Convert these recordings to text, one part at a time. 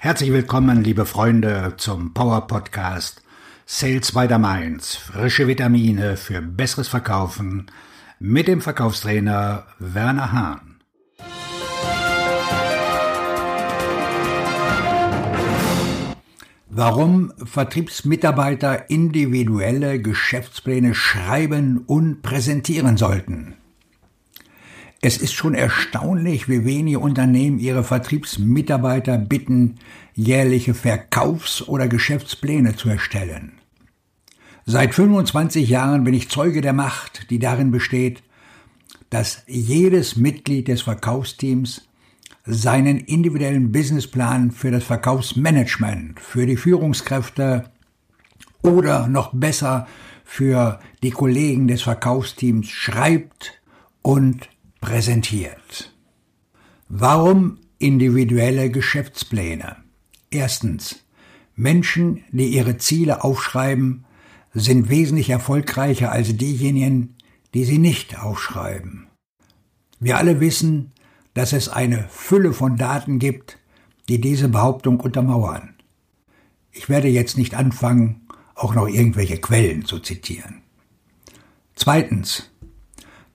Herzlich willkommen, liebe Freunde, zum Power Podcast Sales by the Mainz. Frische Vitamine für besseres Verkaufen mit dem Verkaufstrainer Werner Hahn. Warum Vertriebsmitarbeiter individuelle Geschäftspläne schreiben und präsentieren sollten. Es ist schon erstaunlich, wie wenige Unternehmen ihre Vertriebsmitarbeiter bitten, jährliche Verkaufs- oder Geschäftspläne zu erstellen. Seit 25 Jahren bin ich Zeuge der Macht, die darin besteht, dass jedes Mitglied des Verkaufsteams seinen individuellen Businessplan für das Verkaufsmanagement, für die Führungskräfte oder noch besser für die Kollegen des Verkaufsteams schreibt und präsentiert. Warum individuelle Geschäftspläne? Erstens. Menschen, die ihre Ziele aufschreiben, sind wesentlich erfolgreicher als diejenigen, die sie nicht aufschreiben. Wir alle wissen, dass es eine Fülle von Daten gibt, die diese Behauptung untermauern. Ich werde jetzt nicht anfangen, auch noch irgendwelche Quellen zu zitieren. Zweitens.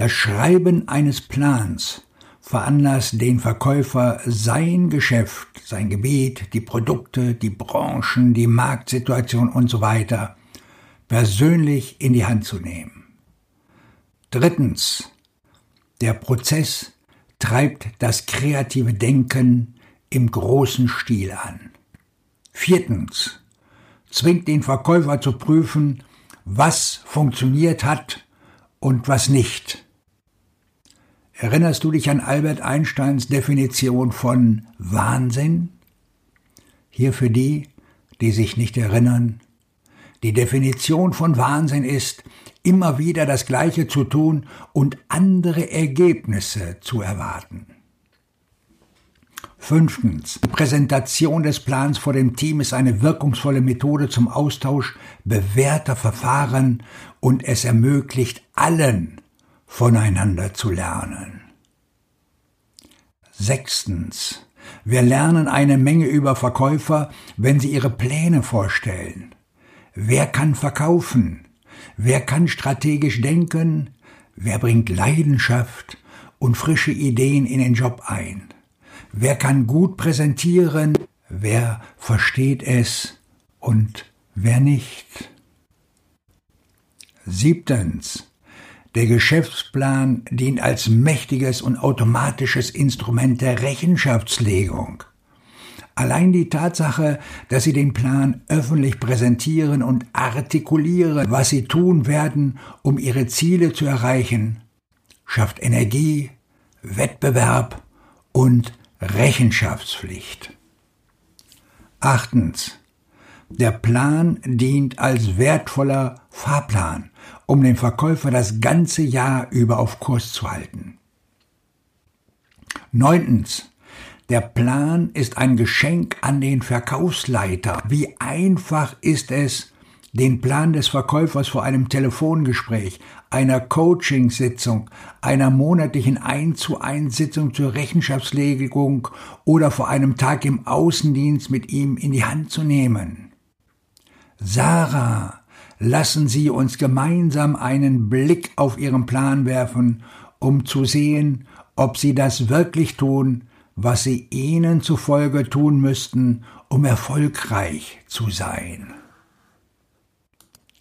Das Schreiben eines Plans veranlasst den Verkäufer, sein Geschäft, sein Gebiet, die Produkte, die Branchen, die Marktsituation und so persönlich in die Hand zu nehmen. Drittens. Der Prozess treibt das kreative Denken im großen Stil an. Viertens. Zwingt den Verkäufer zu prüfen, was funktioniert hat und was nicht. Erinnerst du dich an Albert Einsteins Definition von Wahnsinn? Hier für die, die sich nicht erinnern. Die Definition von Wahnsinn ist, immer wieder das Gleiche zu tun und andere Ergebnisse zu erwarten. Fünftens. Präsentation des Plans vor dem Team ist eine wirkungsvolle Methode zum Austausch bewährter Verfahren und es ermöglicht allen, voneinander zu lernen. Sechstens. Wir lernen eine Menge über Verkäufer, wenn sie ihre Pläne vorstellen. Wer kann verkaufen? Wer kann strategisch denken? Wer bringt Leidenschaft und frische Ideen in den Job ein? Wer kann gut präsentieren? Wer versteht es und wer nicht? Siebtens. Der Geschäftsplan dient als mächtiges und automatisches Instrument der Rechenschaftslegung. Allein die Tatsache, dass Sie den Plan öffentlich präsentieren und artikulieren, was Sie tun werden, um Ihre Ziele zu erreichen, schafft Energie, Wettbewerb und Rechenschaftspflicht. Achtens. Der Plan dient als wertvoller Fahrplan um den Verkäufer das ganze Jahr über auf Kurs zu halten. Neuntens. Der Plan ist ein Geschenk an den Verkaufsleiter. Wie einfach ist es, den Plan des Verkäufers vor einem Telefongespräch, einer Coachingsitzung, einer monatlichen 1 zu 1 Sitzung zur Rechenschaftslegung oder vor einem Tag im Außendienst mit ihm in die Hand zu nehmen. Sarah, lassen Sie uns gemeinsam einen Blick auf Ihren Plan werfen, um zu sehen, ob Sie das wirklich tun, was Sie ihnen zufolge tun müssten, um erfolgreich zu sein.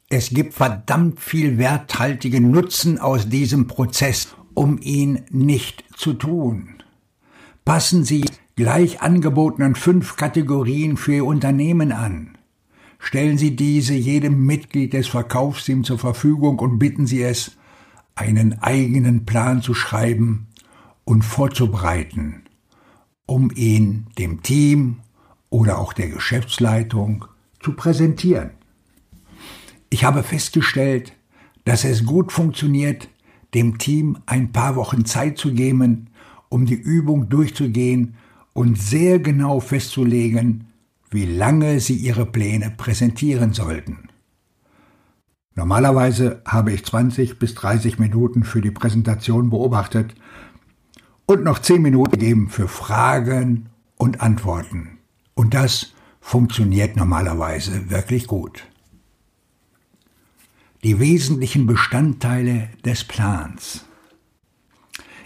Es gibt verdammt viel werthaltigen Nutzen aus diesem Prozess, um ihn nicht zu tun. Passen Sie gleich angebotenen fünf Kategorien für Ihr Unternehmen an. Stellen Sie diese jedem Mitglied des Verkaufsteams zur Verfügung und bitten Sie es, einen eigenen Plan zu schreiben und vorzubereiten, um ihn dem Team oder auch der Geschäftsleitung zu präsentieren. Ich habe festgestellt, dass es gut funktioniert, dem Team ein paar Wochen Zeit zu geben, um die Übung durchzugehen und sehr genau festzulegen, wie lange sie ihre Pläne präsentieren sollten. Normalerweise habe ich 20 bis 30 Minuten für die Präsentation beobachtet und noch 10 Minuten gegeben für Fragen und Antworten. Und das funktioniert normalerweise wirklich gut. Die wesentlichen Bestandteile des Plans.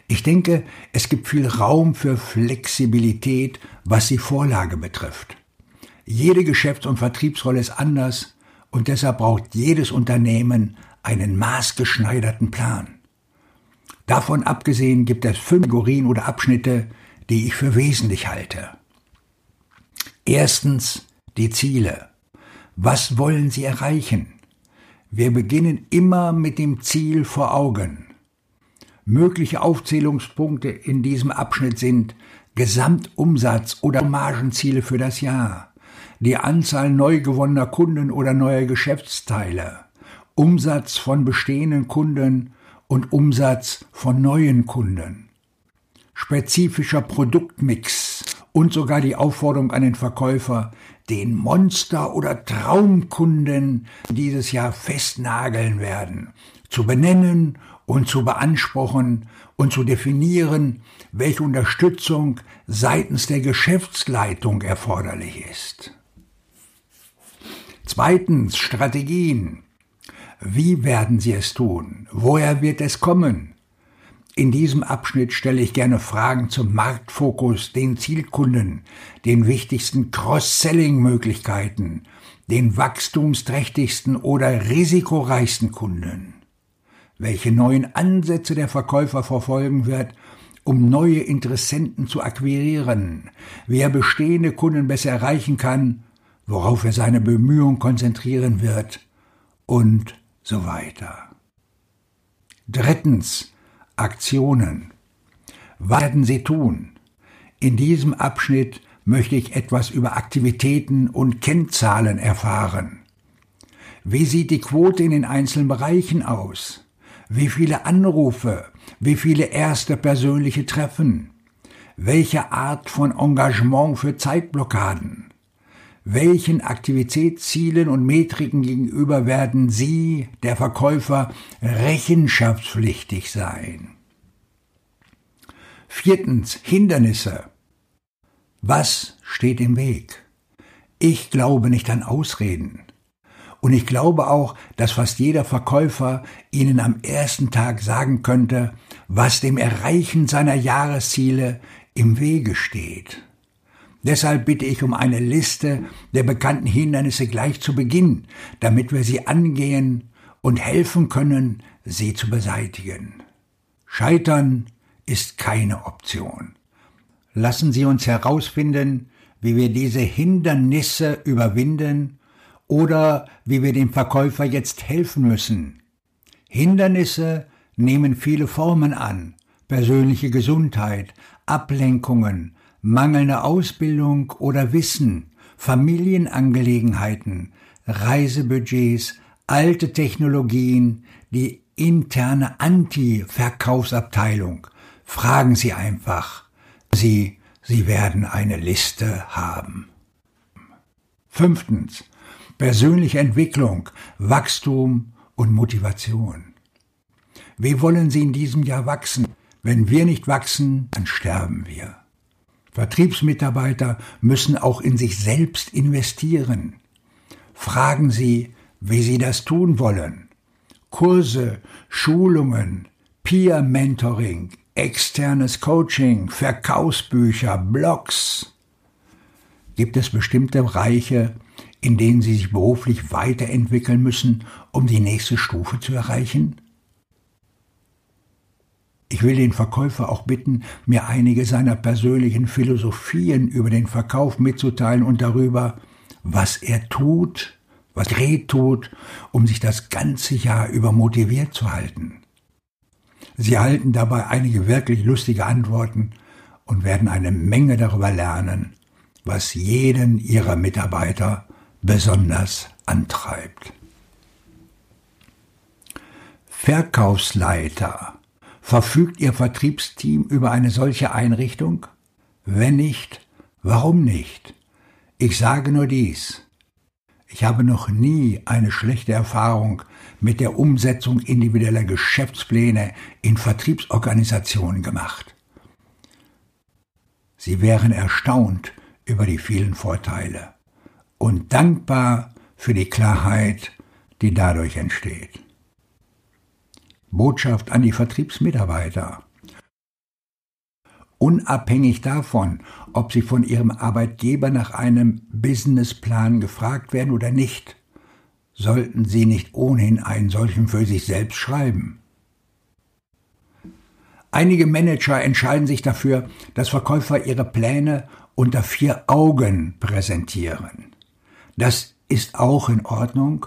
Ich denke, es gibt viel Raum für Flexibilität, was die Vorlage betrifft. Jede Geschäfts- und Vertriebsrolle ist anders und deshalb braucht jedes Unternehmen einen maßgeschneiderten Plan. Davon abgesehen gibt es fünf Kategorien oder Abschnitte, die ich für wesentlich halte. Erstens die Ziele. Was wollen Sie erreichen? Wir beginnen immer mit dem Ziel vor Augen. Mögliche Aufzählungspunkte in diesem Abschnitt sind Gesamtumsatz oder Margenziele für das Jahr, die Anzahl neu gewonnener Kunden oder neuer Geschäftsteile, Umsatz von bestehenden Kunden und Umsatz von neuen Kunden, spezifischer Produktmix und sogar die Aufforderung an den Verkäufer, den Monster- oder Traumkunden dieses Jahr festnageln werden, zu benennen und zu beanspruchen und zu definieren, welche Unterstützung seitens der Geschäftsleitung erforderlich ist. Zweitens Strategien. Wie werden Sie es tun? Woher wird es kommen? In diesem Abschnitt stelle ich gerne Fragen zum Marktfokus, den Zielkunden, den wichtigsten Cross-Selling-Möglichkeiten, den wachstumsträchtigsten oder risikoreichsten Kunden. Welche neuen Ansätze der Verkäufer verfolgen wird, um neue Interessenten zu akquirieren, wie er bestehende Kunden besser erreichen kann, worauf er seine Bemühungen konzentrieren wird und so weiter. Drittens Aktionen. Was werden Sie tun? In diesem Abschnitt möchte ich etwas über Aktivitäten und Kennzahlen erfahren. Wie sieht die Quote in den einzelnen Bereichen aus? Wie viele Anrufe? Wie viele erste persönliche Treffen? Welche Art von Engagement für Zeitblockaden? Welchen Aktivitätszielen und Metriken gegenüber werden Sie, der Verkäufer, rechenschaftspflichtig sein? Viertens, Hindernisse. Was steht im Weg? Ich glaube nicht an Ausreden. Und ich glaube auch, dass fast jeder Verkäufer Ihnen am ersten Tag sagen könnte, was dem Erreichen seiner Jahresziele im Wege steht. Deshalb bitte ich um eine Liste der bekannten Hindernisse gleich zu Beginn, damit wir sie angehen und helfen können, sie zu beseitigen. Scheitern ist keine Option. Lassen Sie uns herausfinden, wie wir diese Hindernisse überwinden oder wie wir dem Verkäufer jetzt helfen müssen. Hindernisse nehmen viele Formen an, persönliche Gesundheit, Ablenkungen, mangelnde Ausbildung oder Wissen, Familienangelegenheiten, Reisebudgets, alte Technologien, die interne Anti-Verkaufsabteilung. Fragen Sie einfach. Sie, Sie werden eine Liste haben. Fünftens. Persönliche Entwicklung, Wachstum und Motivation. Wie wollen Sie in diesem Jahr wachsen? Wenn wir nicht wachsen, dann sterben wir. Vertriebsmitarbeiter müssen auch in sich selbst investieren. Fragen Sie, wie Sie das tun wollen. Kurse, Schulungen, Peer Mentoring, externes Coaching, Verkaufsbücher, Blogs. Gibt es bestimmte Bereiche, in denen Sie sich beruflich weiterentwickeln müssen, um die nächste Stufe zu erreichen? Ich will den Verkäufer auch bitten, mir einige seiner persönlichen Philosophien über den Verkauf mitzuteilen und darüber, was er tut, was Gret tut, um sich das ganze Jahr über motiviert zu halten. Sie erhalten dabei einige wirklich lustige Antworten und werden eine Menge darüber lernen, was jeden ihrer Mitarbeiter besonders antreibt. Verkaufsleiter Verfügt Ihr Vertriebsteam über eine solche Einrichtung? Wenn nicht, warum nicht? Ich sage nur dies. Ich habe noch nie eine schlechte Erfahrung mit der Umsetzung individueller Geschäftspläne in Vertriebsorganisationen gemacht. Sie wären erstaunt über die vielen Vorteile und dankbar für die Klarheit, die dadurch entsteht. Botschaft an die Vertriebsmitarbeiter. Unabhängig davon, ob sie von ihrem Arbeitgeber nach einem Businessplan gefragt werden oder nicht, sollten sie nicht ohnehin einen solchen für sich selbst schreiben. Einige Manager entscheiden sich dafür, dass Verkäufer ihre Pläne unter vier Augen präsentieren. Das ist auch in Ordnung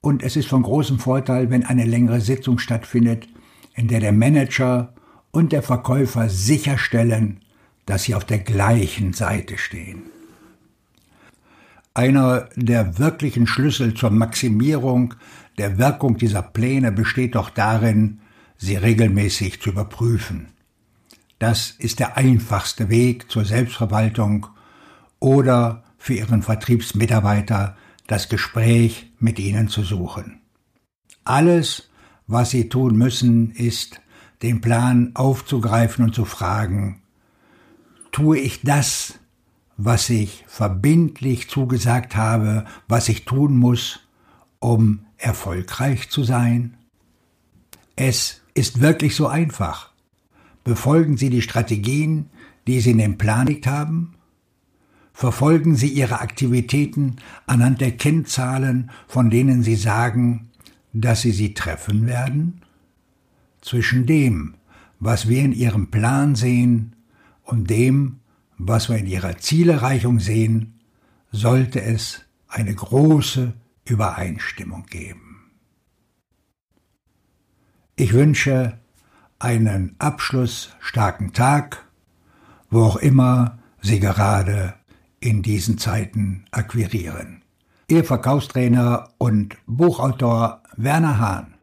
und es ist von großem Vorteil, wenn eine längere Sitzung stattfindet, in der der Manager und der Verkäufer sicherstellen, dass sie auf der gleichen Seite stehen. Einer der wirklichen Schlüssel zur Maximierung der Wirkung dieser Pläne besteht doch darin, sie regelmäßig zu überprüfen. Das ist der einfachste Weg zur Selbstverwaltung oder für Ihren Vertriebsmitarbeiter das Gespräch mit Ihnen zu suchen. Alles, was Sie tun müssen, ist, den Plan aufzugreifen und zu fragen, tue ich das, was ich verbindlich zugesagt habe, was ich tun muss, um erfolgreich zu sein? Es ist wirklich so einfach. Befolgen Sie die Strategien, die Sie in den Plan gelegt haben? Verfolgen Sie Ihre Aktivitäten anhand der Kennzahlen, von denen Sie sagen, dass Sie sie treffen werden? Zwischen dem, was wir in Ihrem Plan sehen, und dem, was wir in Ihrer Zielerreichung sehen, sollte es eine große Übereinstimmung geben. Ich wünsche einen abschlussstarken Tag, wo auch immer Sie gerade in diesen Zeiten akquirieren. Ihr Verkaufstrainer und Buchautor Werner Hahn.